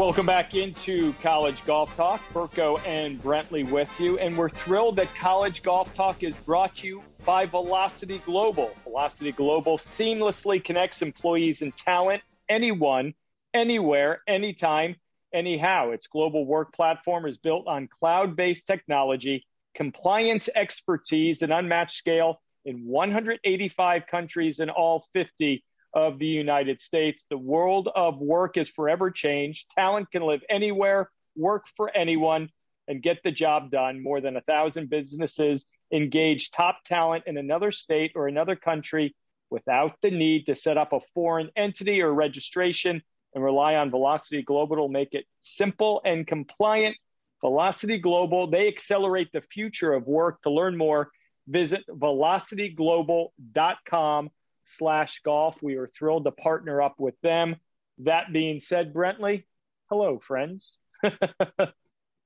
Welcome back into College Golf Talk. Burko and Brentley with you. And we're thrilled that College Golf Talk is brought to you by Velocity Global. Velocity Global seamlessly connects employees and talent, anyone, anywhere, anytime, anyhow. Its global work platform is built on cloud based technology, compliance expertise, and unmatched scale in 185 countries in all 50 of the United States. The world of work is forever changed. Talent can live anywhere, work for anyone, and get the job done. More than a thousand businesses engage top talent in another state or another country without the need to set up a foreign entity or registration and rely on Velocity Global to make it simple and compliant. Velocity Global, they accelerate the future of work. To learn more, visit velocityglobal.com slash golf. We are thrilled to partner up with them. That being said, Brentley, hello, friends.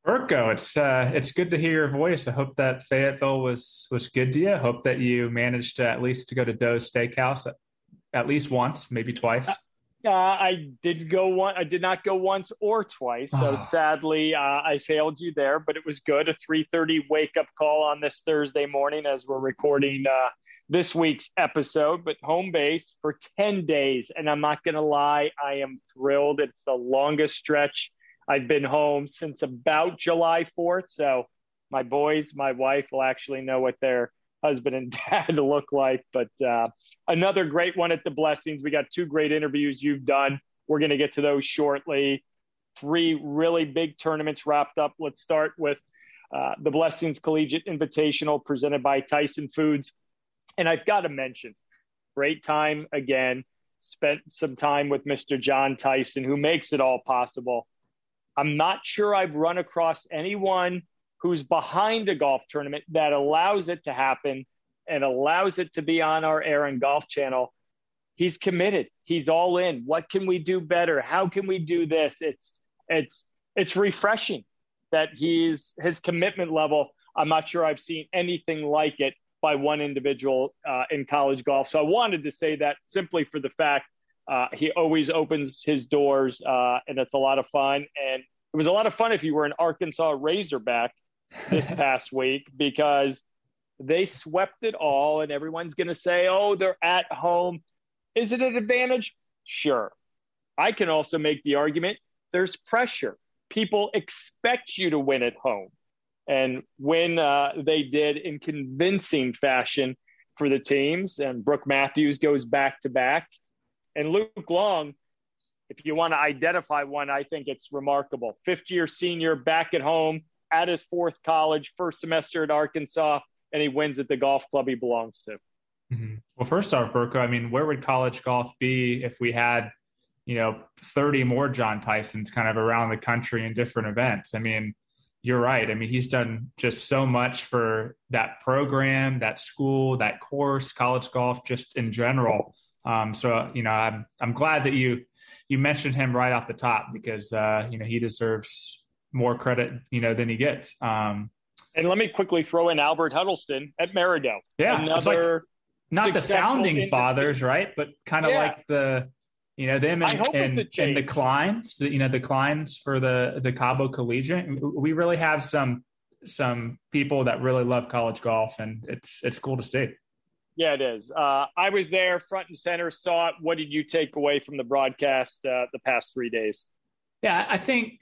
Burko, it's uh, it's good to hear your voice. I hope that Fayetteville was was good to you. I hope that you managed to at least to go to Doe's Steakhouse at, at least once, maybe twice. Uh, I did go one. I did not go once or twice. So oh. sadly, uh, I failed you there. But it was good. A three thirty wake up call on this Thursday morning as we're recording uh, this week's episode. But home base for ten days, and I'm not going to lie, I am thrilled. It's the longest stretch I've been home since about July fourth. So my boys, my wife will actually know what their husband and dad look like. But uh, another great one at the Blessings. We got two great interviews you've done. We're going to get to those shortly. Three really big tournaments wrapped up. Let's start with uh, the Blessings Collegiate Invitational presented by Tyson Foods. And I've got to mention, great time again. Spent some time with Mr. John Tyson, who makes it all possible. I'm not sure I've run across anyone who's behind a golf tournament that allows it to happen and allows it to be on our air and golf channel. He's committed. He's all in. What can we do better? How can we do this? It's it's it's refreshing that he's his commitment level. I'm not sure i've seen anything like it by one individual uh, in college golf. So i wanted to say that simply for the fact uh, he always opens his doors uh, and it's a lot of fun. And it was a lot of fun if you were an arkansas razorback this past week because they swept it all, and everyone's going to say, oh, they're at home. Is it an advantage? Sure. I can also make the argument there's pressure. People expect you to win at home. And when uh, they did in convincing fashion for the teams, and Brooke Matthews goes back to back, and Luke Long, if you want to identify one, I think it's remarkable. Fifth year senior back at home at his fourth college, first semester at Arkansas and he wins at the golf club he belongs to. Mm-hmm. Well, first off, Burko, I mean, where would college golf be if we had, you know, 30 more John Tysons kind of around the country in different events? I mean, you're right. I mean, he's done just so much for that program, that school, that course, college golf, just in general. Um, so, you know, I'm I'm glad that you you mentioned him right off the top because uh, you know he deserves more credit, you know, than he gets. Um, and let me quickly throw in Albert Huddleston at Maridoe. Yeah, another like not the founding fathers, right? But kind of yeah. like the you know them and, and, and, the Kleins, the, you know the Kleins for the the Cabo Collegiate. We really have some some people that really love college golf, and it's it's cool to see. Yeah, it is. Uh, I was there, front and center, saw it. What did you take away from the broadcast uh, the past three days? Yeah, I think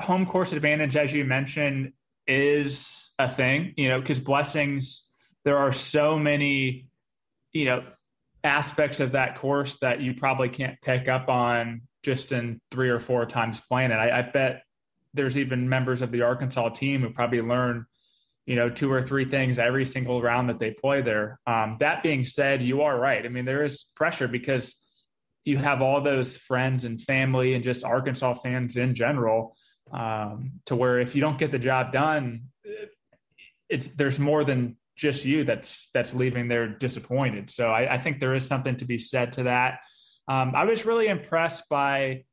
home course advantage, as you mentioned, is a thing. You know, because blessings, there are so many, you know, aspects of that course that you probably can't pick up on just in three or four times playing it. I, I bet there's even members of the Arkansas team who probably learn, you know, two or three things every single round that they play there. Um, that being said, you are right. I mean, there is pressure because you have all those friends and family and just Arkansas fans in general. Um, to where if you don't get the job done, it's there's more than just you that's that's leaving there disappointed. So I, I think there is something to be said to that. Um, I was really impressed by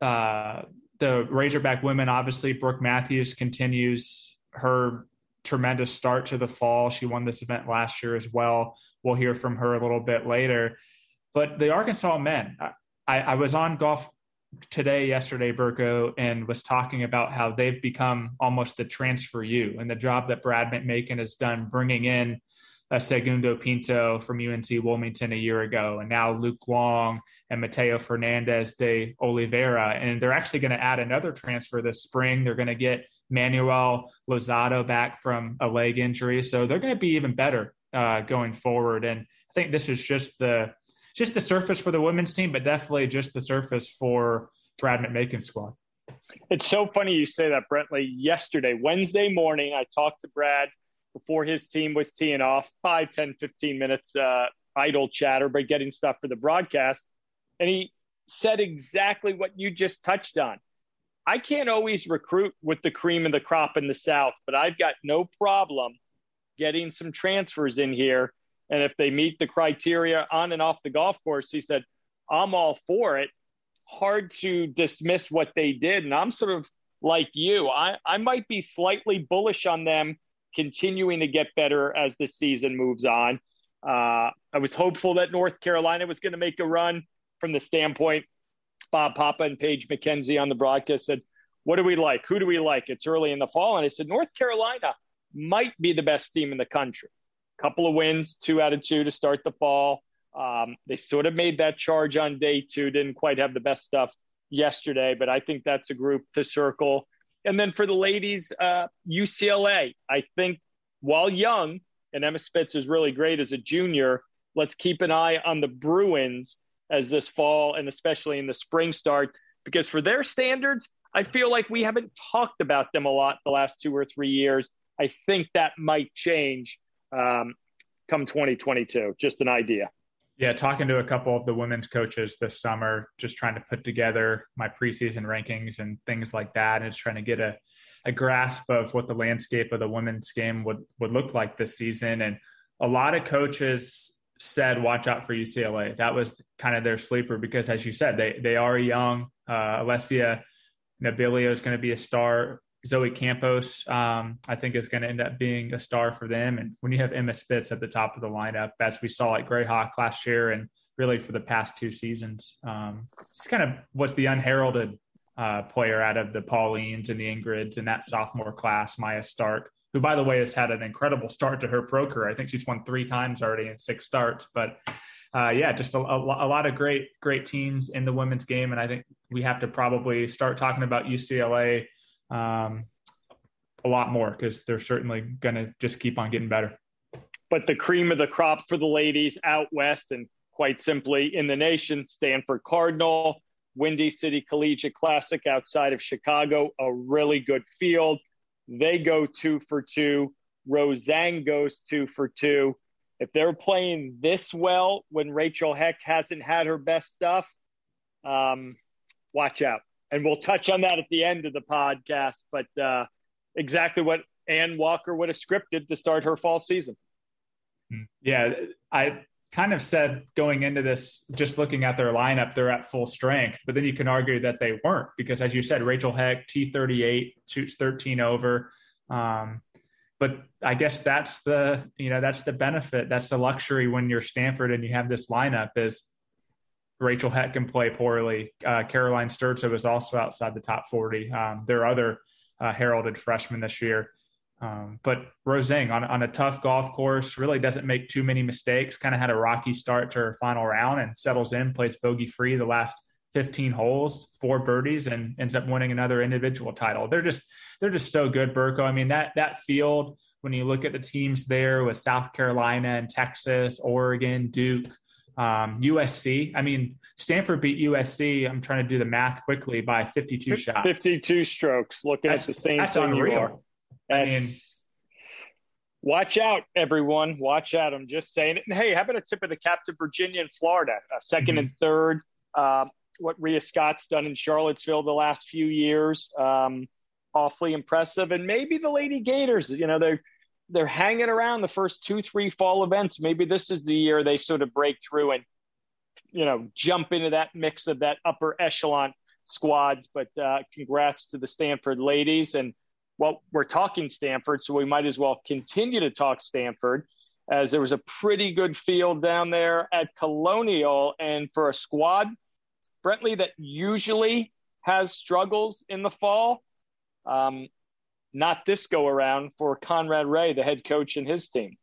uh, the Razorback women, obviously, Brooke Matthews continues her tremendous start to the fall. She won this event last year as well. We'll hear from her a little bit later. But the Arkansas men, I, I was on golf today, yesterday, Burko, and was talking about how they've become almost the transfer you and the job that Brad McMakin has done bringing in a Segundo Pinto from UNC Wilmington a year ago, and now Luke Long and Mateo Fernandez de Oliveira. And they're actually going to add another transfer this spring. They're going to get Manuel Lozada back from a leg injury. So they're going to be even better uh, going forward. And I think this is just the just the surface for the women's team, but definitely just the surface for Brad McMakin's squad. It's so funny you say that, Brentley. Yesterday, Wednesday morning, I talked to Brad before his team was teeing off, 5, 10, 15 minutes uh, idle chatter, but getting stuff for the broadcast. And he said exactly what you just touched on. I can't always recruit with the cream of the crop in the South, but I've got no problem getting some transfers in here. And if they meet the criteria on and off the golf course, he said, I'm all for it. Hard to dismiss what they did. And I'm sort of like you. I, I might be slightly bullish on them continuing to get better as the season moves on. Uh, I was hopeful that North Carolina was going to make a run from the standpoint. Bob Papa and Paige Mackenzie on the broadcast said, What do we like? Who do we like? It's early in the fall. And I said, North Carolina might be the best team in the country. Couple of wins, two out of two to start the fall. Um, they sort of made that charge on day two, didn't quite have the best stuff yesterday, but I think that's a group to circle. And then for the ladies, uh, UCLA, I think while young, and Emma Spitz is really great as a junior, let's keep an eye on the Bruins as this fall and especially in the spring start, because for their standards, I feel like we haven't talked about them a lot the last two or three years. I think that might change um, come 2022. Just an idea. Yeah, talking to a couple of the women's coaches this summer, just trying to put together my preseason rankings and things like that, and just trying to get a, a grasp of what the landscape of the women's game would would look like this season. And a lot of coaches said, "Watch out for UCLA." That was kind of their sleeper because, as you said, they they are young. Uh, Alessia Nobilio is going to be a star Zoe Campos, um, I think, is going to end up being a star for them. And when you have Emma Spitz at the top of the lineup, as we saw at Grayhawk last year and really for the past two seasons, um, it's kind of what's the unheralded uh, player out of the Paulines and the Ingrids and that sophomore class, Maya Stark, who, by the way, has had an incredible start to her pro career. I think she's won three times already in six starts. But uh, yeah, just a, a, a, lot of great, great teams in the women's game. And I think we have to probably start talking about UCLA um, a lot more because they're certainly going to just keep on getting better. But the cream of the crop for the ladies out west and quite simply in the nation, Stanford Cardinal, Windy City Collegiate Classic outside of Chicago, a really good field. They go two for two. Rose Zhang goes two for two. If they're playing this well when Rachel Heck hasn't had her best stuff, um, watch out and we'll touch on that at the end of the podcast. But uh, exactly what Anne Walker would have scripted to start her fall season. Hmm. Yeah, I kind of said going into this, just looking at their lineup, they're at full strength. But then you can argue that they weren't because, as you said, Rachel Heck, T38, shoots 13 over. Um, but I guess that's the you know that's the benefit, that's the luxury when you're Stanford and you have this lineup is Rachel Heck can play poorly. Uh, Caroline Sturdza is also outside the top 40. Um, there are other uh, heralded freshmen this year. Um, but Rose Zhang on, on a tough golf course really doesn't make too many mistakes. Kind of had a rocky start to her final round and settles in, plays bogey free the last 15 holes, four birdies, and ends up winning another individual title. They're just they're just so good, Burko. I mean that that field when you look at the teams there with South Carolina and Texas, Oregon, Duke, um, USC. I mean Stanford beat USC. I'm trying to do the math quickly by 52 shots. 52 strokes. Looking that's, at the same thing unreal. you are. I mean, watch out, everyone. Watch out. I'm just saying it. And hey, how about a tip of the cap to Virginia and Florida? Uh, 2nd mm-hmm. and third. Um, what Ria Scott's done in Charlottesville the last few years, um, awfully impressive. And maybe the Lady Gators, you know, they're they're hanging around the first two, three fall events. Maybe this is the year they sort of break through and you know jump into that mix of that upper echelon squads. But uh, congrats to the Stanford ladies and well, we're talking Stanford, so we might as well continue to talk Stanford, as there was a pretty good field down there at Colonial. And for a squad, Brentley, that usually has struggles in the fall, um, not this go around for Conrad Ray, the head coach and his team.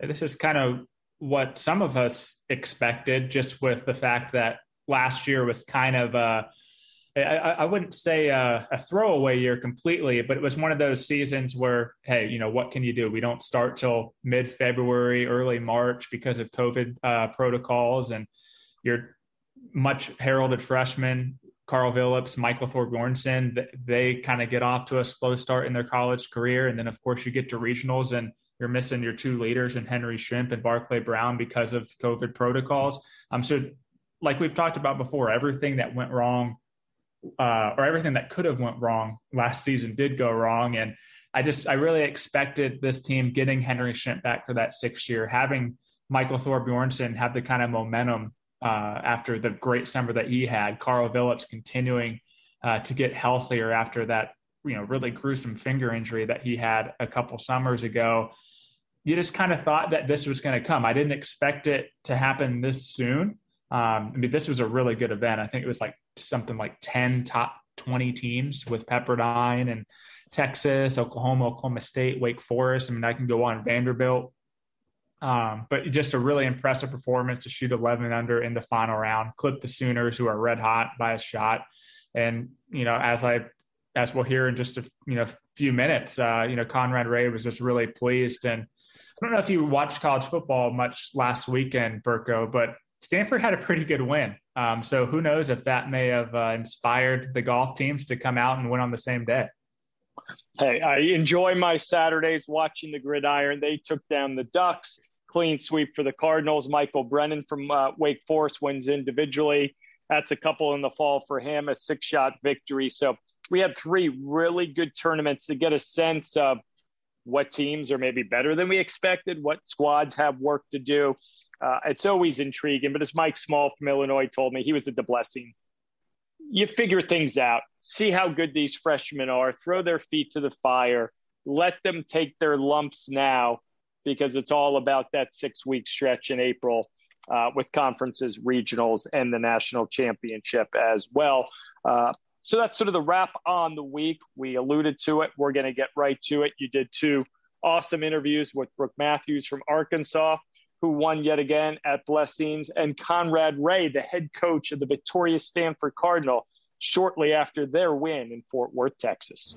This is kind of what some of us expected, just with the fact that last year was kind of a I, I wouldn't say a, a, throwaway year completely, but it was one of those seasons where, hey, you know, what can you do? We don't start till mid February, early March because of COVID uh, protocols, and you're much heralded freshmen, Karl Vilips, Michael Thorbjornsen, they kind of get off to a slow start in their college career, and then of course you get to regionals and you're missing your two leaders and Henry Shimp and Barclay Brown because of COVID protocols. Um, so like we've talked about before, everything that went wrong uh, or everything that could have went wrong last season did go wrong. And I just I really expected this team getting Henry Shimp back for that sixth year, having Michael Thorbjornsen have the kind of momentum uh, after the great summer that he had. Karl Vilips continuing uh, to get healthier after that you know really gruesome finger injury that he had a couple summers ago. You just kind of thought that this was going to come. I didn't expect it to happen this soon. Um, I mean, this was a really good event. I think it was like something like 10 top 20 teams with Pepperdine and Texas, Oklahoma, Oklahoma State, Wake Forest. I mean, I can go on Vanderbilt. Um, but just a really impressive performance to shoot 11 under in the final round, clip the Sooners who are red hot by a shot. And, you know, as I, as we'll hear in just a you know few minutes, uh, you know, Conrad Ray was just really pleased. And I don't know if you watched college football much last weekend, Burko, but Stanford had a pretty good win. Um, so who knows if that may have uh, inspired the golf teams to come out and win on the same day. Hey, I enjoy my Saturdays watching the gridiron. They took down the Ducks, clean sweep for the Cardinals. Michael Brennan from uh, Wake Forest wins individually. That's a couple in the fall for him, a six shot victory. So we had three really good tournaments to get a sense of what teams are maybe better than we expected, what squads have work to do. Uh, it's always intriguing. But as Mike Small from Illinois told me, he was at the blessing. You figure things out, see how good these freshmen are, throw their feet to the fire, let them take their lumps now because it's all about that six week stretch in April uh, with conferences, regionals, and the national championship as well. Uh, so that's sort of the wrap on the week. We alluded to it. We're going to get right to it. You did two awesome interviews with Brooke Matthews from Arkansas who won yet again at Blessings, and Conrad Ray, the head coach of the victorious Stanford Cardinal, shortly after their win in Fort Worth, Texas.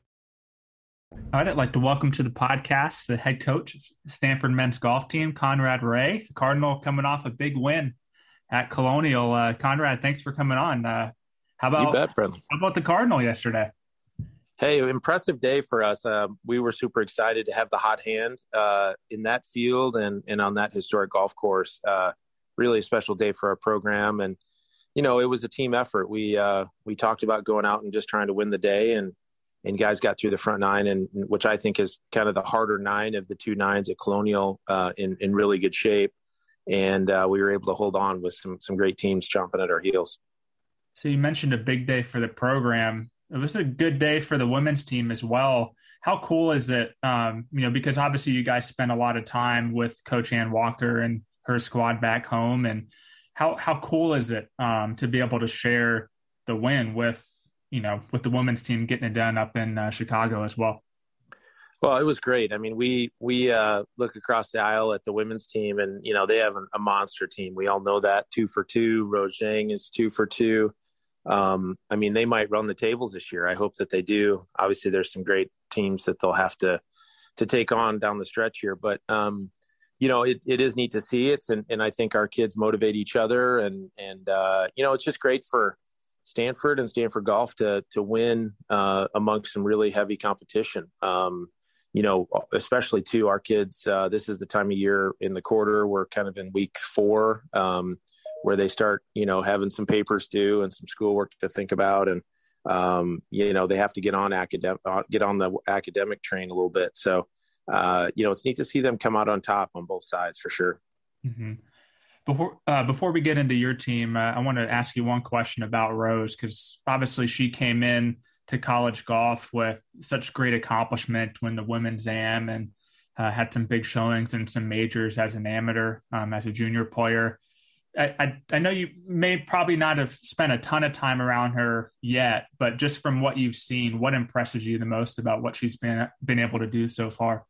All right, I'd like to welcome to the podcast the head coach of Stanford men's golf team, Conrad Ray. The Cardinal coming off a big win at Colonial. Uh, Conrad, thanks for coming on. Uh, how about you bet, how about the Cardinal yesterday? Hey, impressive day for us. Uh, we were super excited to have the hot hand uh, in that field and, and on that historic golf course. Uh, really a special day for our program. And, you know, it was a team effort. We, uh, we talked about going out and just trying to win the day. And, and guys got through the front nine, and which I think is kind of the harder nine of the two nines at Colonial uh, in in really good shape. And uh, we were able to hold on with some some great teams chomping at our heels. So you mentioned a big day for the program. It was a good day for the women's team as well. How cool is it? Um, you know, because obviously you guys spend a lot of time with Coach Anne Walker and her squad back home, and how how cool is it um, to be able to share the win with you know with the women's team getting it done up in uh, Chicago as well. Well, it was great. I mean, we we uh, look across the aisle at the women's team, and you know they have a monster team. We all know that two for two. Rose Zhang is two for two. Um, I mean, they might run the tables this year. I hope that they do. Obviously, there's some great teams that they'll have to to take on down the stretch here, but um, you know, it, it is neat to see it, and, and I think our kids motivate each other, and and uh, you know, it's just great for Stanford and Stanford Golf to to win uh, amongst some really heavy competition. Um, you know, especially to our kids. Uh, this is the time of year in the quarter. We're kind of in week four, um, where they start, you know, having some papers due and some schoolwork to think about, and um, you know, they have to get on academic, uh, get on the academic train a little bit. So, uh, you know, it's neat to see them come out on top on both sides for sure. Mm-hmm. Before uh, before we get into your team, uh, I want to ask you one question about Rose because obviously she came in to college golf with such great accomplishment when the women's am and uh, had some big showings and some majors as an amateur, um, as a junior player. I, I, I know you may probably not have spent a ton of time around her yet, but just from what you've seen, what impresses you the most about what she's been been able to do so far?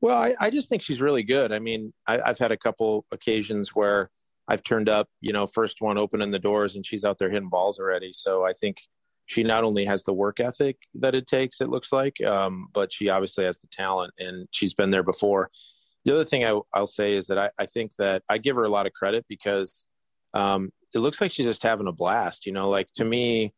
Well, I, I just think she's really good. I mean, I, I've had a couple occasions where I've turned up, you know, first one opening the doors and she's out there hitting balls already. So I think she not only has the work ethic that it takes, it looks like, um, but she obviously has the talent and she's been there before. The other thing I, will say is that I, I, think that I give her a lot of credit because um, it looks like she's just having a blast. You know, like to me,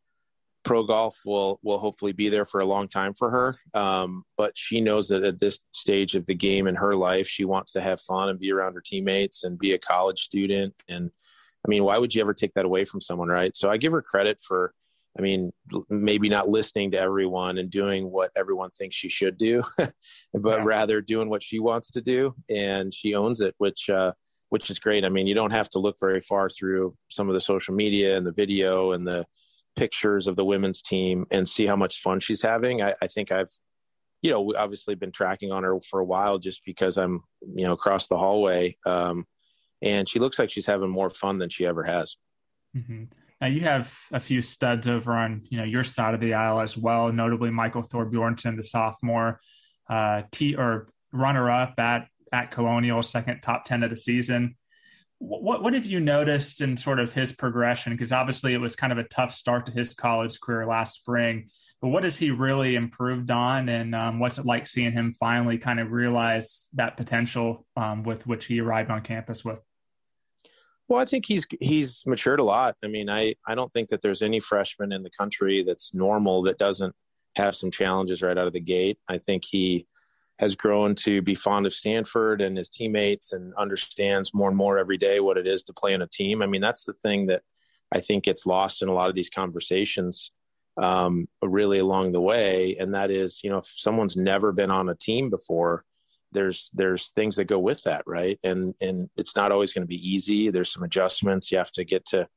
pro golf will will hopefully be there for a long time for her. Um, but she knows that at this stage of the game in her life, she wants to have fun and be around her teammates and be a college student. And I mean, why would you ever take that away from someone, right? So I give her credit for. I mean, maybe not listening to everyone and doing what everyone thinks she should do, but yeah. rather doing what she wants to do, and she owns it, which uh, which is great. I mean, you don't have to look very far through some of the social media and the video and the pictures of the women's team and see how much fun she's having. I, I think I've, you know, obviously been tracking on her for a while just because I'm, you know, across the hallway. Um, and she looks like she's having more fun than she ever has. Mm-hmm. Now you have a few studs over on, you know, your side of the aisle as well, notably Michael Thorbjornsen, the sophomore, uh, T or runner up at, at Colonial, second top 10 of the season what what have you noticed in sort of his progression? Because obviously it was kind of a tough start to his college career last spring. But what has he really improved on, and um, what's it like seeing him finally kind of realize that potential um, with which he arrived on campus with? Well, I think he's he's matured a lot. I mean, I I don't think that there's any freshman in the country that's normal that doesn't have some challenges right out of the gate. I think he has grown to be fond of Stanford and his teammates and understands more and more every day what it is to play in a team. I mean, that's the thing that I think gets lost in a lot of these conversations um, really along the way. And that is, you know, if someone's never been on a team before, there's there's things that go with that, right? And and it's not always going to be easy. There's some adjustments you have to get to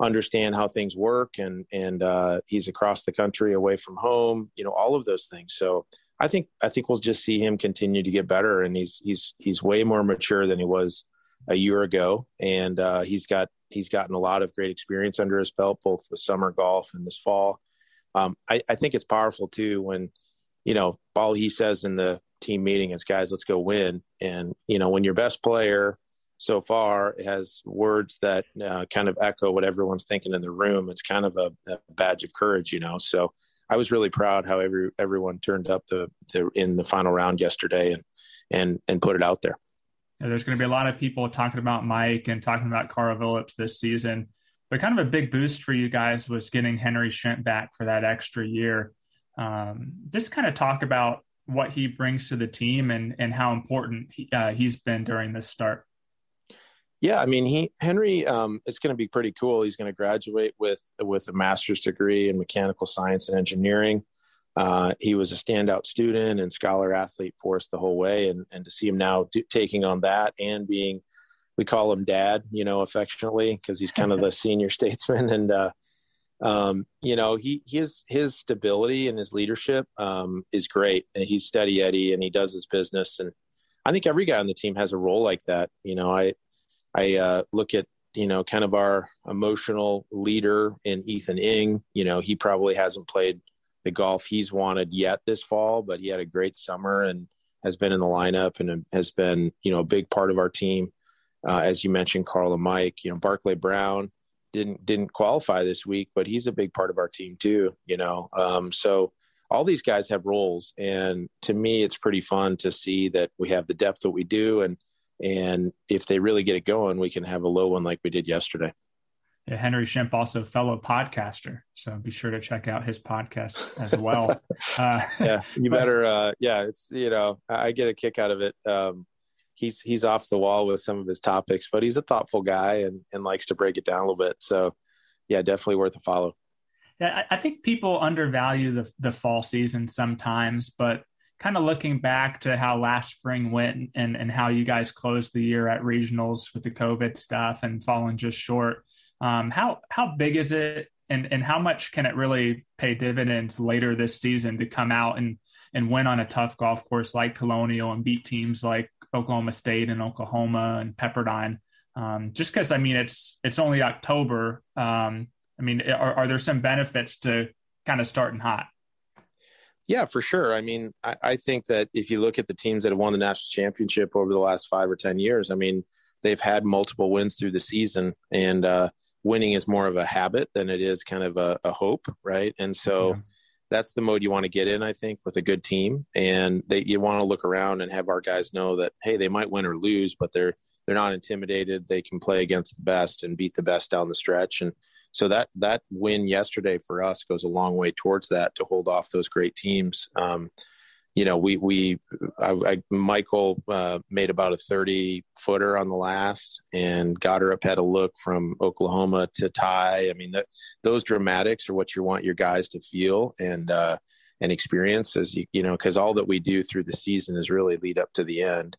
understand how things work. And and uh, he's across the country, away from home, you know, all of those things. So I think I think we'll just see him continue to get better, and he's he's he's way more mature than he was a year ago, and uh, he's got he's gotten a lot of great experience under his belt, both with summer golf and this fall. Um, I, I think it's powerful too when you know all he says in the team meeting is, "Guys, let's go win." And you know when your best player so far has words that uh, kind of echo what everyone's thinking in the room, it's kind of a, a badge of courage, you know. So I was really proud how every everyone turned up the, the in the final round yesterday and and and put it out there. There's going to be a lot of people talking about Mike and talking about Karl Vilips this season, but kind of a big boost for you guys was getting Henry Shimp back for that extra year. Um, just kind of talk about what he brings to the team and and how important he, uh, he's been during this start. Yeah, I mean, he Henry um, is going to be pretty cool. He's going to graduate with with a master's degree in mechanical science and engineering. uh, he was a standout student and scholar athlete for us the whole way. And, and to see him now do, taking on that and being, we call him dad, you know, affectionately, because he's kind of the senior statesman. And, uh, um, you know, he, his, his stability and his leadership um, is great. And he's steady Eddie and he does his business. And I think every guy on the team has a role like that. You know, I, I uh, look at you know, kind of our emotional leader in Ethan Ing. You know, he probably hasn't played the golf he's wanted yet this fall, but he had a great summer and has been in the lineup and has been, you know, a big part of our team. Uh, as you mentioned, Karl and Mike, you know, Barclay Brown didn't didn't qualify this week, but he's a big part of our team too. You know, um, so all these guys have roles, and to me, it's pretty fun to see that we have the depth that we do, and and if they really get it going, we can have a low one like we did yesterday. Yeah, Henry Shimp, also fellow podcaster, so be sure to check out his podcast as well. Uh, yeah, you better. Uh, yeah, it's you know I get a kick out of it. Um, he's he's off the wall with some of his topics, but he's a thoughtful guy and and likes to break it down a little bit. So yeah, definitely worth a follow. Yeah, I think people undervalue the the fall season sometimes, but kind of looking back to how last spring went and, and how you guys closed the year at regionals with the COVID stuff and falling just short. Um, how how big is it, and and how much can it really pay dividends later this season to come out and and win on a tough golf course like Colonial and beat teams like Oklahoma State and Oklahoma and Pepperdine? Um, just because I mean it's it's only October. Um, I mean, are, are there some benefits to kind of starting hot? Yeah, for sure. I mean, I, I, think that if you look at the teams that have won the national championship over the last five or 10 years, I mean, they've had multiple wins through the season, and uh, winning is more of a habit than it is kind of a, a hope, right? And so yeah. that's the mode you want to get in, I think, with a good team. And they, you want to look around and have our guys know that, hey, they might win or lose, but they're they're not intimidated. They can play against the best and beat the best down the stretch. And so that that win yesterday for us goes a long way towards that to hold off those great teams. Um, you know, we we I, I, Michael uh, made about a thirty footer on the last, and Gotterup had a look from Oklahoma to tie. I mean, those dramatics are what you want your guys to feel and uh, and experience as you you know, because all that we do through the season is really lead up to the end.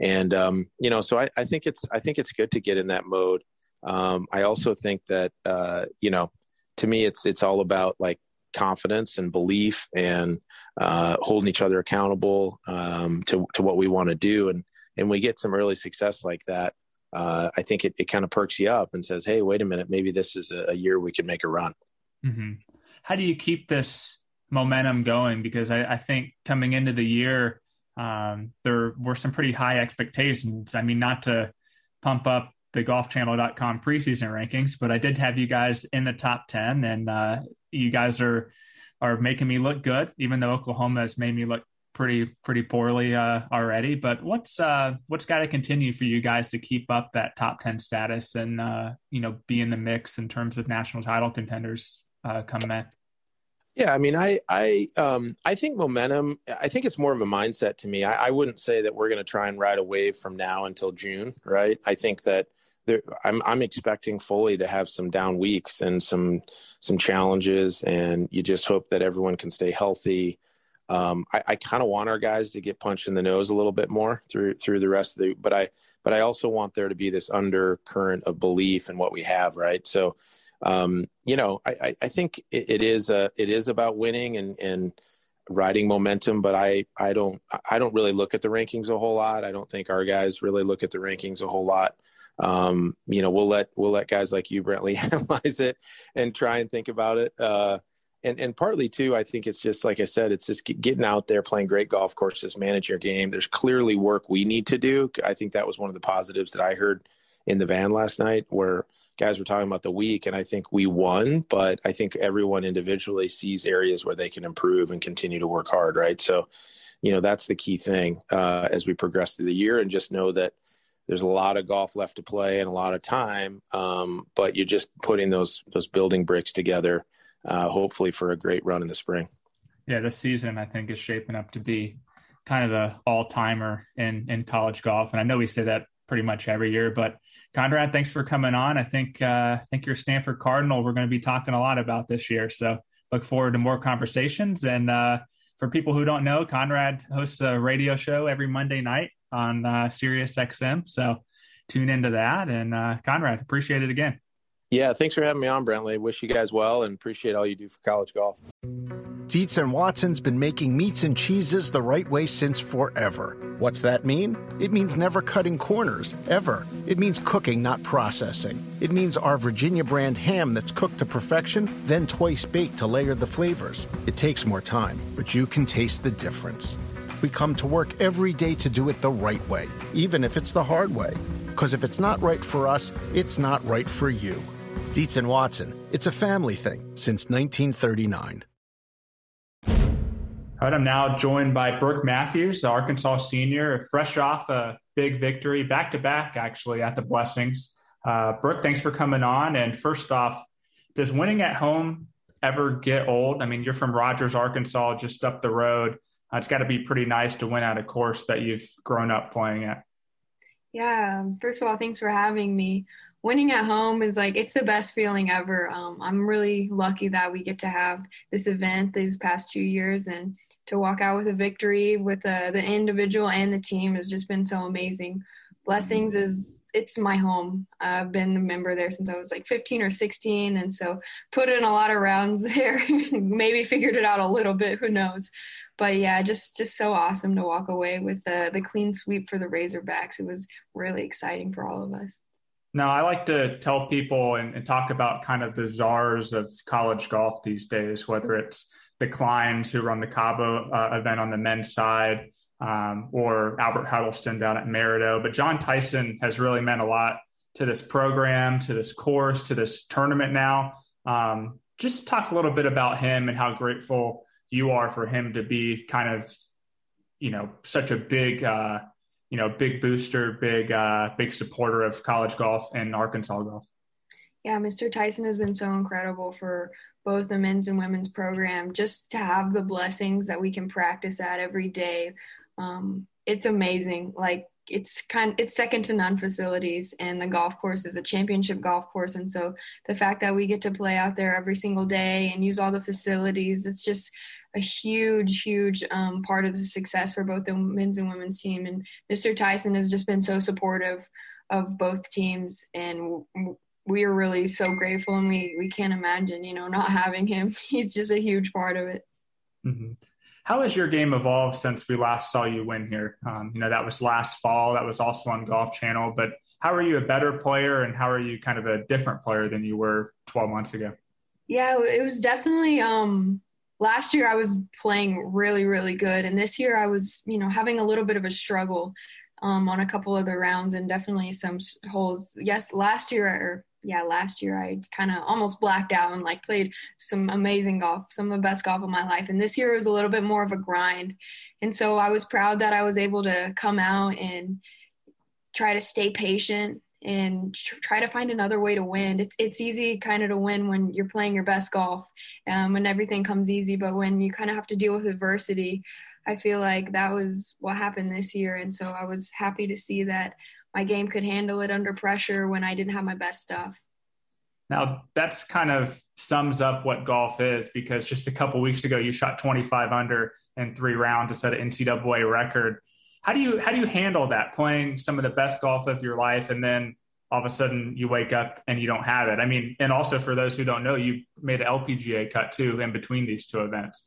And um, you know, so I, I think it's I think it's good to get in that mode. Um, I also think that uh, you know, to me, it's it's all about like confidence and belief and uh, holding each other accountable um, to to what we want to do. And and we get some early success like that. Uh, I think it, it kind of perks you up and says, "Hey, wait a minute, maybe this is a, a year we can make a run." Mm-hmm. How do you keep this momentum going? Because I, I think coming into the year, um, there were some pretty high expectations. I mean, not to pump up the golfchannel.com preseason rankings, but I did have you guys in the top 10 and uh, you guys are, are making me look good, even though Oklahoma has made me look pretty, pretty poorly uh, already. But what's, uh, what's got to continue for you guys to keep up that top 10 status and, uh, you know, be in the mix in terms of national title contenders uh, coming in? Yeah, I mean, I I um, I think momentum. I think it's more of a mindset to me. I, I wouldn't say that we're going to try and ride a wave from now until June, right? I think that there, I'm I'm expecting fully to have some down weeks and some some challenges, and you just hope that everyone can stay healthy. Um, I, I kind of want our guys to get punched in the nose a little bit more through through the rest of the, but I but I also want there to be this undercurrent of belief in what we have, right? So, um, you know, I, I think it, it is a, it is about winning and and riding momentum, but I I don't I don't really look at the rankings a whole lot. I don't think our guys really look at the rankings a whole lot um, you know, we'll let we'll let guys like you, Brentley, analyze it and try and think about it. Uh, and and partly too, I think it's just like I said, it's just getting out there, playing great golf courses, manage your game. There's clearly work we need to do. I think that was one of the positives that I heard in the van last night, where guys were talking about the week, and I think we won, but I think everyone individually sees areas where they can improve and continue to work hard, right? So, you know, that's the key thing uh, as we progress through the year, and just know that there's a lot of golf left to play and a lot of time, um, but you're just putting those those building bricks together, uh, hopefully for a great run in the spring. Yeah, this season I think is shaping up to be kind of the all timer in in college golf, and I know we say that pretty much every year. But Conrad, thanks for coming on. I think uh, I think you're Stanford Cardinal. We're going to be talking a lot about this year, so look forward to more conversations. And uh, for people who don't know, Conrad hosts a radio show every Monday night on uh, Sirius XM. So tune into that. And uh, Conrad, appreciate it again. Yeah, thanks for having me on, Brentley. Wish you guys well and appreciate all you do for college golf. Dietz and Watson's been making meats and cheeses the right way since forever. What's that mean? It means never cutting corners, ever. It means cooking, not processing. It means our Virginia brand ham that's cooked to perfection, then twice baked to layer the flavors. It takes more time, but you can taste the difference. We come to work every day to do it the right way, even if it's the hard way. Because if it's not right for us, it's not right for you. Dietz and Watson, it's a family thing since 1939. All right, I'm now joined by Brooke Matthews, Arkansas senior, fresh off a big victory, back to back actually at the Blessings. Uh, Brooke, thanks for coming on. And first off, does winning at home ever get old? I mean, you're from Rogers, Arkansas, just up the road. Uh, it's got to be pretty nice to win at a course that you've grown up playing at. Yeah, first of all, thanks for having me winning at home is like it's the best feeling ever. Um, I'm really lucky that we get to have this event these past two years and to walk out with a victory with uh, the individual and the team has just been so amazing. Blessings is it's my home. I've been a member there since I was like 15 or 16, and so put in a lot of rounds there. Maybe figured it out a little bit. Who knows? But yeah, just just so awesome to walk away with the the clean sweep for the Razorbacks. It was really exciting for all of us. Now, I like to tell people and, and, talk about kind of the czars of college golf these days, whether it's the Kleins who run the Cabo uh, event on the men's side um, or Albert Huddleston down at Maridoe. But John Tyson has really meant a lot to this program, to this course, to this tournament now. Um, just talk a little bit about him and how grateful you are for him to be kind of, you know, such a big, uh, you know, big booster, big, uh, big supporter of college golf and Arkansas golf. Yeah, Mr. Tyson has been so incredible for both the men's and women's program. Just to have the blessings that we can practice at every day, um, it's amazing. Like it's kind, it's second to none facilities, and the golf course is a championship golf course. And so the fact that we get to play out there every single day and use all the facilities, it's just a huge, huge um, part of the success for both the men's and women's team. And Mr. Tyson has just been so supportive of both teams, and we are really so grateful. And we we can't imagine, you know, not having him. He's just a huge part of it. Mm-hmm. How has your game evolved since we last saw you win here? Um, you know, that was last fall. That was also on Golf Channel. But how are you a better player, and how are you kind of a different player than you were 12 months ago? Yeah, it was definitely um, last year I was playing really, really good. And this year I was, you know, having a little bit of a struggle um, on a couple of the rounds and definitely some holes. Yes, last year, or yeah, last year I kind of almost blacked out and like played some amazing golf, some of the best golf of my life. And this year was a little bit more of a grind. And so I was proud that I was able to come out and try to stay patient and try to find another way to win. It's it's easy kind of to win when you're playing your best golf, um, when everything comes easy. But when you kind of have to deal with adversity, I feel like that was what happened this year. And so I was happy to see that my game could handle it under pressure when I didn't have my best stuff. Now that's kind of sums up what golf is because just a couple weeks ago you shot 25 under in three rounds to set an NCAA record how do you how do you handle that playing some of the best golf of your life and then all of a sudden you wake up and you don't have it? I mean, and also for those who don't know, you made an LPGA cut too in between these two events.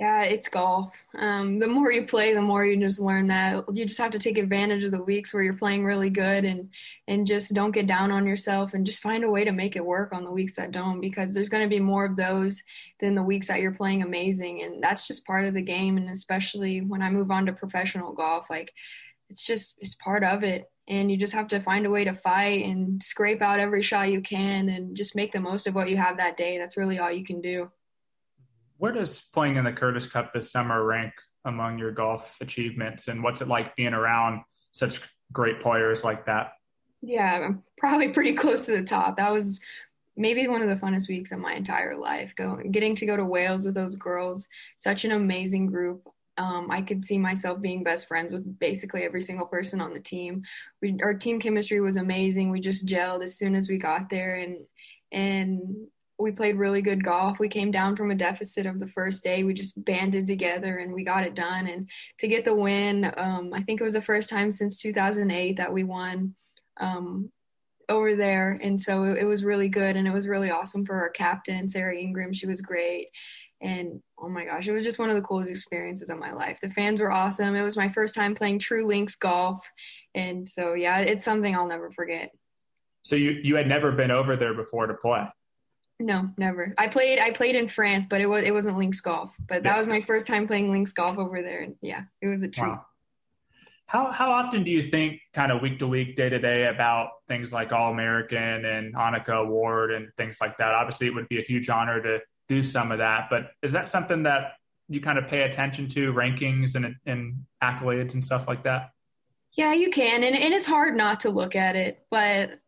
Yeah, it's golf. Um, the more you play, the more you just learn that you just have to take advantage of the weeks where you're playing really good and and just don't get down on yourself and just find a way to make it work on the weeks that don't because there's going to be more of those than the weeks that you're playing amazing and that's just part of the game and especially when I move on to professional golf, like it's just it's part of it and you just have to find a way to fight and scrape out every shot you can and just make the most of what you have that day. That's really all you can do where does playing in the Curtis Cup this summer rank among your golf achievements, and what's it like being around such great players like that? Yeah, I'm probably pretty close to the top. That was maybe one of the funnest weeks of my entire life. Going, getting to go to Wales with those girls, such an amazing group. Um, I could see myself being best friends with basically every single person on the team. We, our team chemistry was amazing. We just gelled as soon as we got there, and and we played really good golf. We came down from a deficit of the first day. We just banded together and we got it done. And to get the win, um, I think it was the first time since 2008 that we won um, over there. And so it, it was really good. And it was really awesome for our captain, Sarah Ingram. She was great. And oh my gosh, it was just one of the coolest experiences of my life. The fans were awesome. It was my first time playing true links golf. And so, yeah, it's something I'll never forget. So you, you had never been over there before to play? No, never. I played I played in France, but it was it wasn't links golf. But that yeah. was my first time playing links golf over there, and yeah, it was a treat. Wow. How how often do you think, kind of week to week, day to day, about things like All American and Annika Award and things like that? Obviously, it would be a huge honor to do some of that, but is that something that you kind of pay attention to, rankings and and accolades and stuff like that? Yeah, you can, and and it's hard not to look at it, but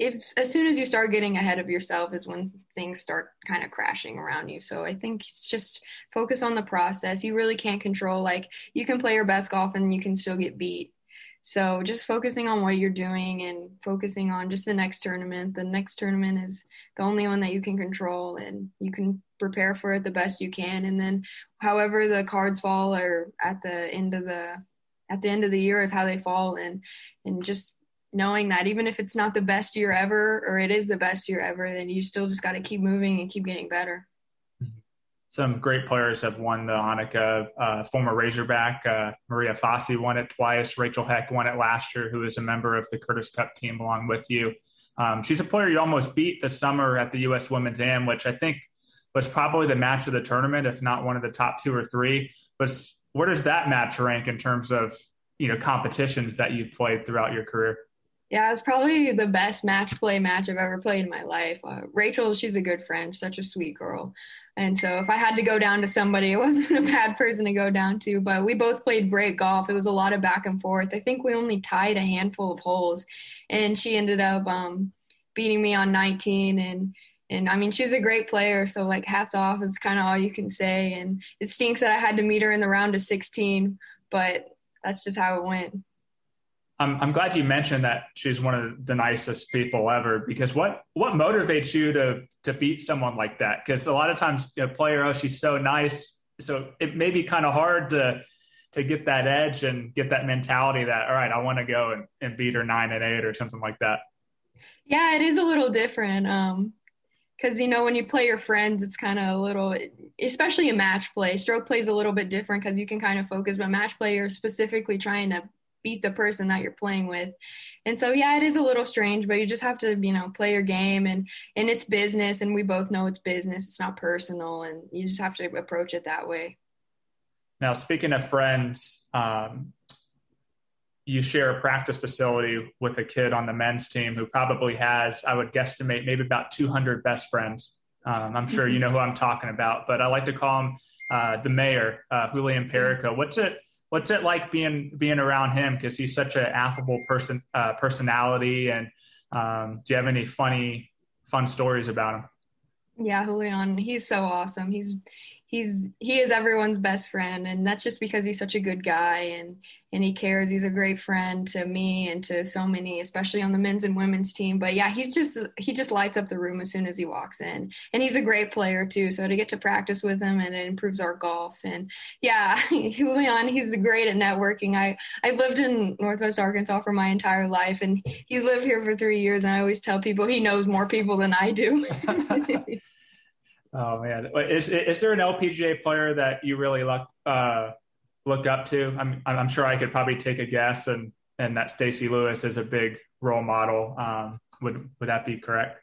if as soon as you start getting ahead of yourself is when things start kind of crashing around you. So i think just focus on the process. You really can't control like you can play your best golf and you can still get beat. So just focusing on what you're doing and focusing on just the next tournament. The next tournament is the only one that you can control and you can prepare for it the best you can. And then however the cards fall or at the end of the at the end of the year is how they fall and and just knowing that even if it's not the best year ever or it is the best year ever, then you still just got to keep moving and keep getting better. Some great players have won the Annika. Uh, former Razorback uh, Maria Fassi won it twice. Rachel Heck won it last year, who is a member of the Curtis Cup team along with you. Um, she's a player you almost beat this summer at the U.S. Women's Am, which I think was probably the match of the tournament, if not one of the top two or three. But where does that match rank in terms of you know competitions that you've played throughout your career? Yeah, it's probably the best match play match I've ever played in my life. Uh, Rachel, she's a good friend, such a sweet girl. And so if I had to go down to somebody, it wasn't a bad person to go down to, but we both played great golf. It was a lot of back and forth. I think we only tied a handful of holes, and she ended up um, beating me on 19 and and I mean she's a great player so like hats off is kind of all you can say and it stinks that I had to meet her in the round of 16 but that's just how it went. I'm, I'm glad you mentioned that she's one of the nicest people ever because what what motivates you to to beat someone like that? Because a lot of times a player, oh, she's so nice, so it may be kind of hard to to get that edge and get that mentality that all right, I want to go and, and beat her nine and eight or something like that. Yeah, it is a little different. Um, because you know when you play your friends it's kind of a little especially a match play stroke plays a little bit different because you can kind of focus but match play you're specifically trying to beat the person that you're playing with. And so yeah, it is a little strange, but you just have to, you know, play your game and and it's business and we both know it's business. It's not personal and you just have to approach it that way. Now, speaking of friends, um, you share a practice facility with a kid on the men's team who probably has, I would guesstimate, maybe about 200 best friends. Um, I'm sure you know who I'm talking about, but I like to call him uh, the mayor, uh, Julian Perico. What's it? What's it like being being around him? Because he's such an affable person uh, personality and um, do you have any funny fun stories about him? Yeah julian he's so awesome. He's he's he is everyone's best friend and that's just because he's such a good guy and and he cares. He's a great friend to me and to so many especially on the men's and women's team. But yeah he's just he just lights up the room as soon as he walks in. And he's a great player too. So to get to practice with him and it improves our golf. And yeah julian he's great at networking. I i lived in northwest arkansas for my entire life and he's lived here for three years and i always tell people he knows more people than i do Oh man, is is there an LPGA player that you really look uh, look up to? I'm I'm sure I could probably take a guess, and and that Stacy Lewis is a big role model. Um, would would that be correct?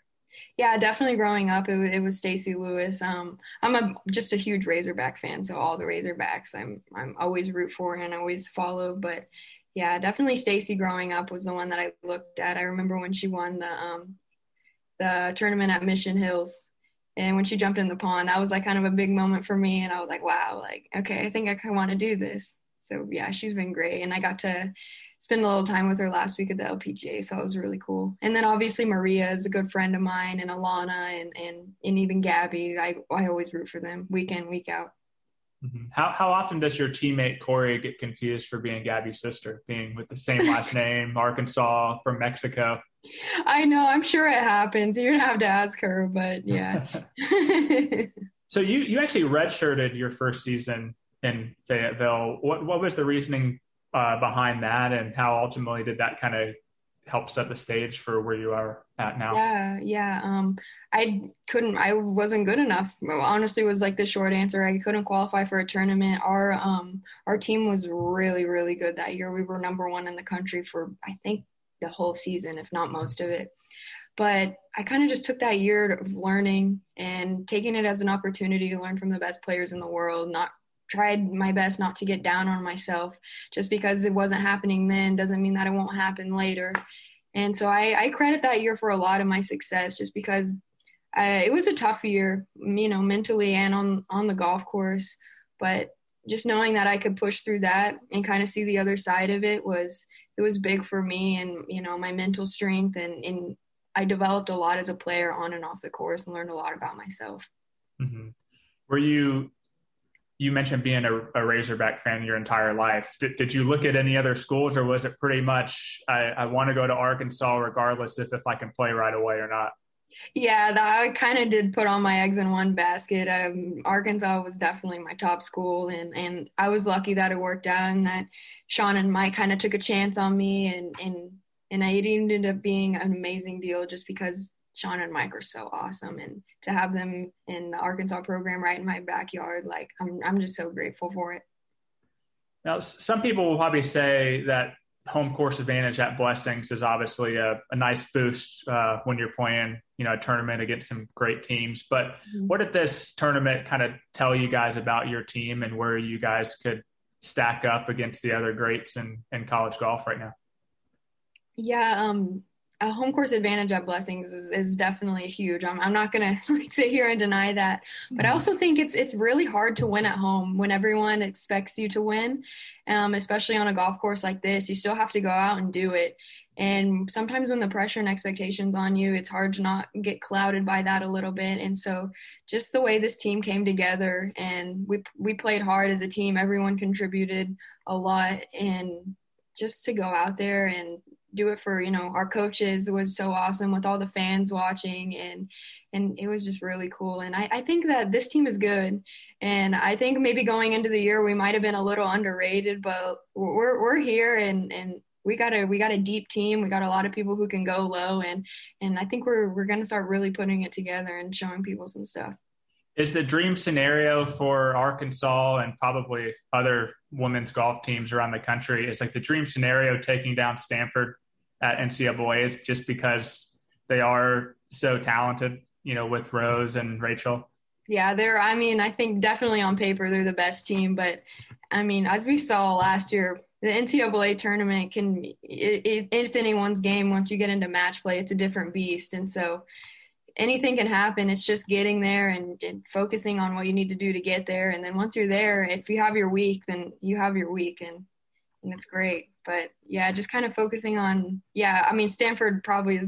Yeah, definitely. Growing up, it, it was Stacy Lewis. Um, I'm a just a huge Razorback fan, so all the Razorbacks, I'm I'm always root for and always follow. But yeah, definitely Stacy. Growing up was the one that I looked at. I remember when she won the um, the tournament at Mission Hills and when she jumped in the pond that was like kind of a big moment for me and i was like wow like okay i think i kind of want to do this. So yeah she's been great and i got to spend a little time with her last week at the lpga so it was really cool. And then obviously maria is a good friend of mine and alana and and, and even gabby I, I always root for them week in week out Mm-hmm. How how often does your teammate Corey get confused for being Gabby's sister, being with the same last name, Arkansas from Mexico? I know. I'm sure it happens. You're gonna have to ask her, but yeah. so you you actually redshirted your first season in Fayetteville. What what was the reasoning uh, behind that, and how ultimately did that kind of help set the stage for where you are at now? Yeah, yeah. Um, I couldn't. I wasn't good enough. Honestly, was like the short answer. I couldn't qualify for a tournament. Our um our team was really really good that year. We were number one in the country for I think the whole season, if not most of it. But I kind of just took that year of learning and taking it as an opportunity to learn from the best players in the world, not tried my best not to get down on myself just because it wasn't happening then doesn't mean that it won't happen later and so i, I credit that year for a lot of my success just because I, it was a tough year you know mentally and on on the golf course. But just knowing that i could push through that and kind of see the other side of it was it was big for me and you know my mental strength. And, and i developed a lot as a player on and off the course and learned a lot about myself. Mm-hmm. were you you mentioned being a, a, Razorback fan your entire life. Did, did you look at any other schools, or was it pretty much I, I want to go to Arkansas regardless if if I can play right away or not? Yeah, I kind of did put all my eggs in one basket. Um, Arkansas was definitely my top school, and and I was lucky that it worked out, and that Sean and Mike kind of took a chance on me, and and and it ended up being an amazing deal just because Sean and Mike are so awesome, and to have them in the Arkansas program right in my backyard, like I'm I'm just so grateful for it. Now, some people will probably say that home course advantage at Blessings is obviously a, a nice boost uh, when you're playing, you know, a tournament against some great teams. But mm-hmm. what did this tournament kind of tell you guys about your team and where you guys could stack up against the other greats in, in college golf right now? Yeah, um, a home course advantage at Blessings is, is definitely huge. I'm, I'm not gonna like sit here and deny that, but I mm-hmm. also think it's it's really hard to win at home when everyone expects you to win, um, especially on a golf course like this. You still have to go out and do it, and sometimes when the pressure and expectations on you, it's hard to not get clouded by that a little bit. And so, just the way this team came together and we we played hard as a team. Everyone contributed a lot, and just to go out there and do it for you know our coaches was so awesome with all the fans watching and and it was just really cool. And I, I think that this team is good. And I think maybe going into the year we might have been a little underrated but we're we're here and and we got a we got a deep team. We got a lot of people who can go low and and I think we're we're going to start really putting it together and showing people some stuff. Is the dream scenario for Arkansas and probably other women's golf teams around the country is like the dream scenario taking down Stanford at NCAA's just because they are so talented, you know, with Rose and Rachel. Yeah, they're, I mean, I think definitely on paper they're the best team, but I mean, as we saw last year, the NCAA tournament can, it, it, it's anyone's game once you get into match play. It's a different beast. And so anything can happen. It's just getting there and, and focusing on what you need to do to get there. And then once you're there, if you have your week, then you have your week and, and it's great but yeah, just kind of focusing on yeah. I mean, Stanford probably is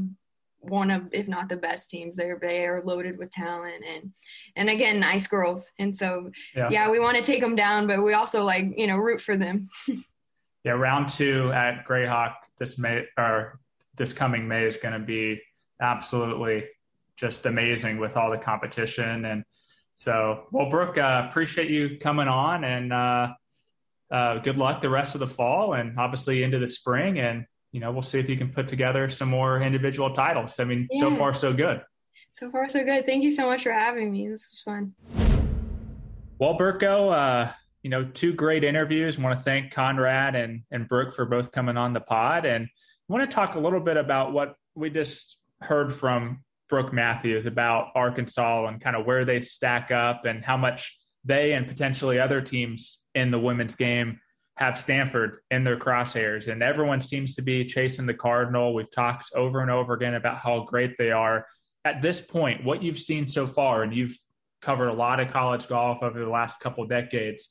one of, if not the best teams. They're they are loaded with talent and and again, nice girls. And so yeah, yeah we want to take them down, but we also like you know root for them. yeah, round two at Grayhawk this May or this coming May is going to be absolutely just amazing with all the competition and. So, well, Brooke, uh, appreciate you coming on, and uh, uh, good luck the rest of the fall and obviously into the spring. And, you know, we'll see if you can put together some more individual titles. I mean, yeah. so far, so good. So far, so good. Thank you so much for having me. This was fun. Well, Burko, uh, you know, two great interviews. I want to thank Conrad and, and Brooke for both coming on the pod. And I want to talk a little bit about what we just heard from Brooke Matthews about Arkansas and kind of where they stack up and how much they and potentially other teams in the women's game have Stanford in their crosshairs, and everyone seems to be chasing the Cardinal. We've talked over and over again about how great they are. At this point, what you've seen so far, and you've covered a lot of college golf over the last couple decades.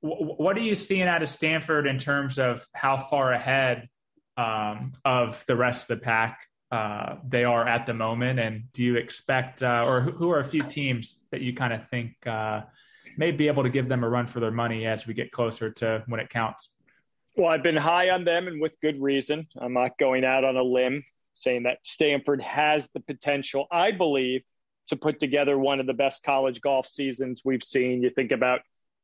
What are you seeing out of Stanford in terms of how far ahead um, of the rest of the pack uh, they are at the moment? And do you expect, uh, or who are a few teams that you kind of think uh, may be able to give them a run for their money as we get closer to when it counts. Well, I've been high on them and with good reason. I'm not going out on a limb saying that Stanford has the potential, I believe, to put together one of the best college golf seasons we've seen. You think about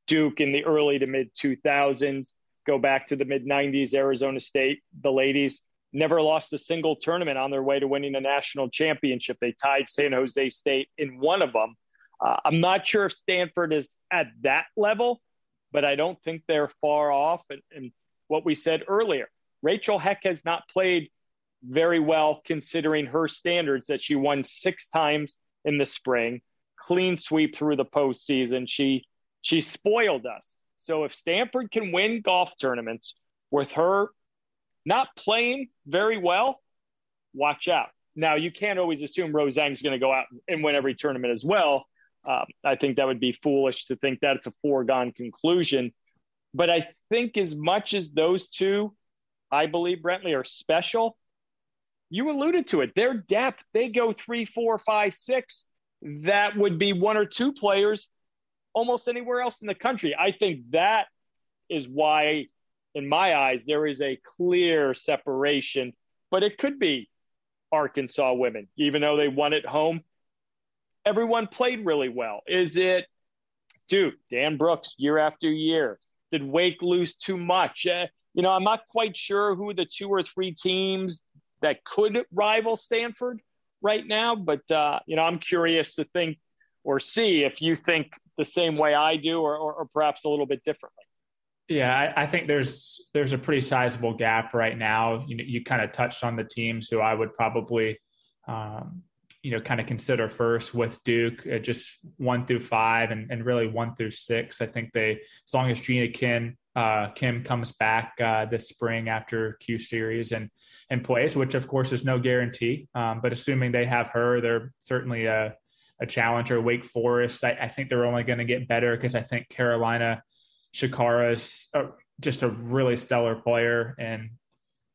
Duke in the early to mid 2000s, go back to the mid 90s, Arizona State, the ladies never lost a single tournament on their way to winning a national championship. They tied San Jose State in one of them. Uh, I'm not sure if Stanford is at that level, but I don't think they're far off. And, and what we said earlier, Rachel Heck has not played very well considering her standards that she won six times in the spring, clean sweep through the postseason. She she spoiled us. So if Stanford can win golf tournaments with her not playing very well, watch out. Now you can't always assume Rose Zhang's going to go out and win every tournament as well. Um, I think that would be foolish to think that it's a foregone conclusion. But I think as much as those two, I believe Brentley are special. You alluded to it. Their depth, they go three, four, five, six. That would be one or two players almost anywhere else in the country. I think that is why, in my eyes, there is a clear separation. But it could be Arkansas women, even though they won at home everyone played really well? Is it, dude, Dan Brooks year after year? Did Wake lose too much? Uh, you know, I'm not quite sure who the two or three teams that could rival Stanford right now, but uh, you know, I'm curious to think or see if you think the same way I do, or, or, or perhaps a little bit differently. Yeah, I, I, think there's there's a pretty sizable gap right now. You know, you kind of touched on the teams who I would probably um, you know kind of consider first with Duke, uh, just one through five, and, and really one through six. I think they, as long as Gina Kim uh, Kim comes back uh, this spring after Q Series and and plays, which of course is no guarantee, um, but assuming they have her, they're certainly a, a challenger. Wake Forest, I, I think they're only going to get better because I think Carolina Chacarra is just a really stellar player and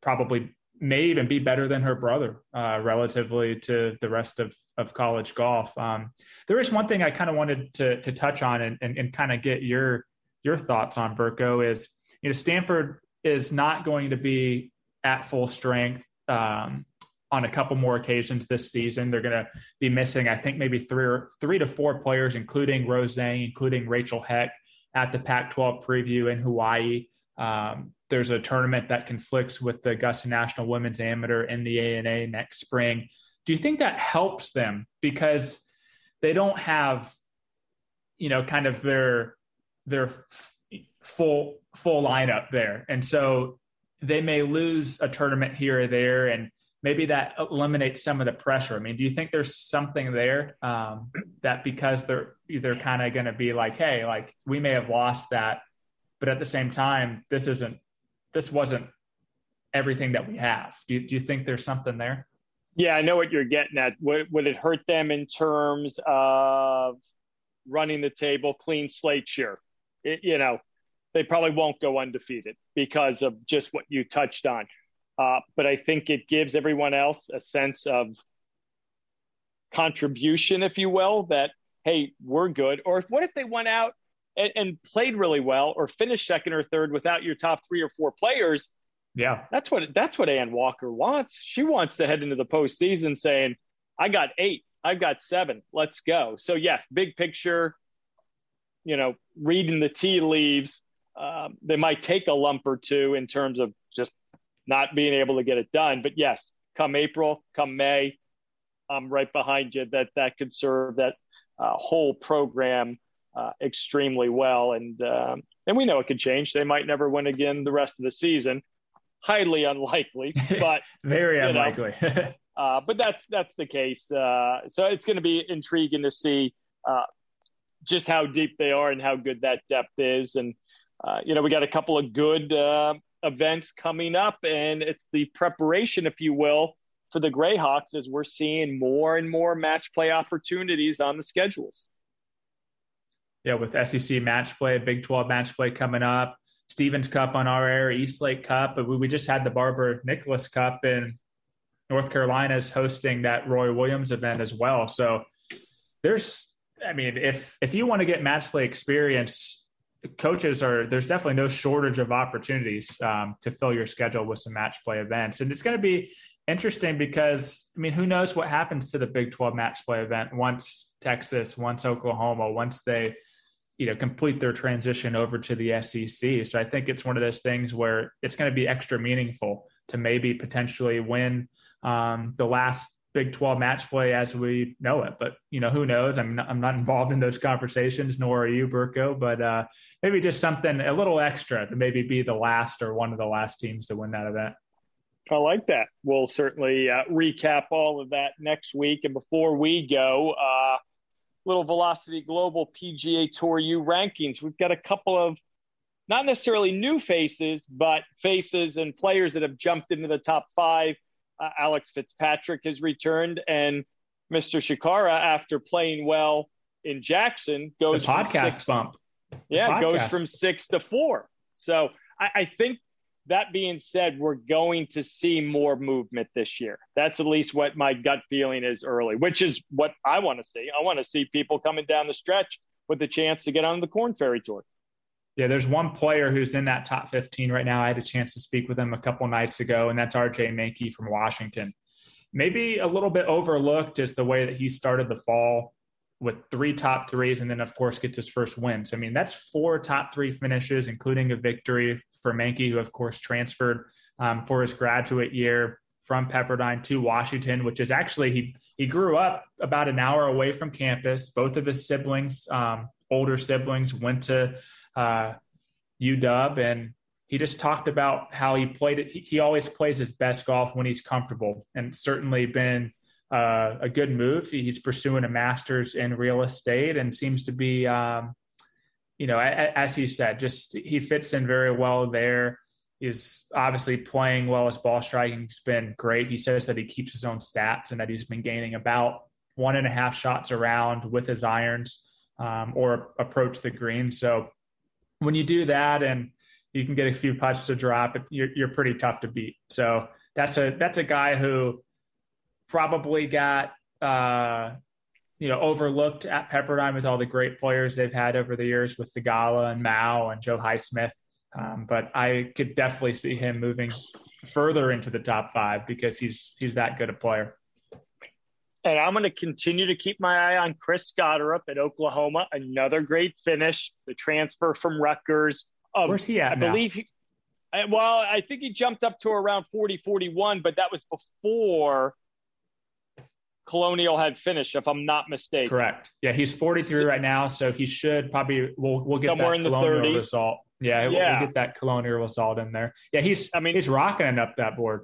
probably may even be better than her brother uh, relatively to the rest of, of college golf. Um, there is one thing I kind of wanted to, to touch on and, and, and kind of get your your thoughts on Burko is you know Stanford is not going to be at full strength um, on a couple more occasions this season. They're going to be missing, I think, maybe three or three to four players, including Rose including Rachel Heck at the Pac-12 preview in Hawaii. Um, there's a tournament that conflicts with the Augusta National Women's Amateur in the ANA next spring. Do you think that helps them because they don't have, you know, kind of their their full full lineup there, and so they may lose a tournament here or there, and maybe that eliminates some of the pressure. I mean, do you think there's something there um, that because they're they're kind of going to be like, hey, like we may have lost that, but at the same time, this isn't this wasn't everything that we have. Do you, do you think there's something there? Yeah, I know what you're getting at. Would, would it hurt them in terms of running the table, clean slate? Sure. It, you know, they probably won't go undefeated because of just what you touched on. Uh, but I think it gives everyone else a sense of contribution, if you will, that, hey, we're good. Or if, what if they went out and, and played really well or finished second or third without your top three or four players, yeah, that's what that's what Anne Walker wants. She wants to head into the postseason saying, "I got eight, I've got seven, let's go." So yes, big picture, you know, reading the tea leaves, um, they might take a lump or two in terms of just not being able to get it done. But yes, come April, come May, I'm right behind you. That that could serve that uh, whole program uh, extremely well. And um, and we know it could change. They might never win again the rest of the season. Highly unlikely, but very unlikely. uh, but that's that's the case. Uh, so it's going to be intriguing to see uh, just how deep they are and how good that depth is. And uh, you know, we got a couple of good events coming up, and it's the preparation, if you will, for the Grayhawks as we're seeing more and more match play opportunities on the schedules yeah, with SEC match play, Big 12 match play coming up, Stephens Cup on our air, East Lake Cup. But we, we just had the Barbara Nicholas Cup in North Carolina is hosting that Roy Williams event as well. So there's I mean, if if you want to get match play experience, coaches are there's definitely no shortage of opportunities um, to fill your schedule with some match play events, and it's going to be interesting because I mean, who knows what happens to the Big 12 match play event once Texas, once Oklahoma, once they you know complete their transition over to the SEC. So I think it's one of those things where it's going to be extra meaningful to maybe potentially win um, the last Big 12 match play as we know it. But, you know, who knows? I'm not, I'm not involved in those conversations, nor are you, Burko, but uh, maybe just something a little extra to maybe be the last or one of the last teams to win that event. I like that. We'll certainly uh, recap all of that next week. And before we go, uh, little Velocity Global PGA Tour U rankings. We've got a couple of not necessarily new faces, but faces and players that have jumped into the top five uh, Alex Fitzpatrick has returned, and Mr. Chacarra, after playing well in Jackson, goes the podcast six, bump. Yeah, podcast. goes from six to four. So I, I think that being said, we're going to see more movement this year. That's at least what my gut feeling is early, which is what I want to see. I want to see people coming down the stretch with the chance to get on the Corn Ferry Tour. Yeah, there's one player who's in that top 15 right now. I had a chance to speak with him a couple nights ago, and that's RJ Manke from Washington. Maybe a little bit overlooked is the way that he started the fall with three top threes, and then of course gets his first win. So I mean, that's four top three finishes, including a victory for Manke, who of course transferred um, for his graduate year from Pepperdine to Washington, which is actually he he grew up about an hour away from campus. Both of his siblings, um, older siblings, went to uh, UW, and he just talked about how he played it. He, he, always plays his best golf when he's comfortable, and certainly been uh, a good move. He's pursuing a master's in real estate and seems to be, um, you know, as he said, just he fits in very well there. He's obviously playing well. His ball striking's been great. He says that he keeps his own stats and that he's been gaining about one and a half shots around with his irons um, or approach the green. So when you do that and you can get a few putts to drop, you're, you're pretty tough to beat. So that's a that's a guy who probably got uh, you know overlooked at Pepperdine with all the great players they've had over the years with Theegala and Mouw and Joe Highsmith. Um, but I could definitely see him moving further into the top five because he's he's that good a player. And I'm going to continue to keep my eye on Chris Gotterup at Oklahoma. Another great finish. The transfer from Rutgers. Um, Where's he at? I now? believe. He, well, I think he jumped up to around 40, 41, but that was before Colonial had finished, if I'm not mistaken. Correct. Yeah, he's 43 so, right now, so he should probably we'll we'll get somewhere that in the 30s. result. Yeah, yeah. We'll, get that Colonial result in there. Yeah, he's I mean he's rocking up that board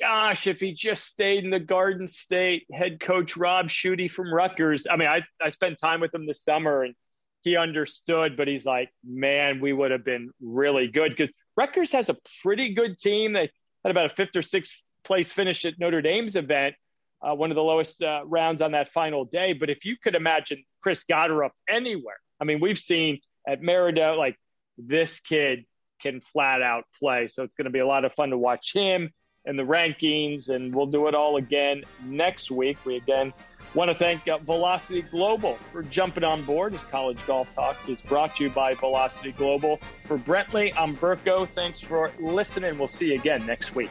gosh, if he just stayed in the Garden State, head coach Rob Shutte from Rutgers. I mean, I, I spent time with him this summer and he understood, but he's like, man, we would have been really good because Rutgers has a pretty good team. They had about a fifth or sixth place finish at Notre Dame's event, uh, one of the lowest uh, rounds on that final day. But if you could imagine Chris Gotterup anywhere, I mean, we've seen at Merida, like this kid can flat out play. So it's going to be a lot of fun to watch him and the rankings, and we'll do it all again next week. We again want to thank uh, Velocity Global for jumping on board as College Golf Talk is brought to you by Velocity Global. For Brentley, I'm Burko. Thanks for listening. We'll see you again next week.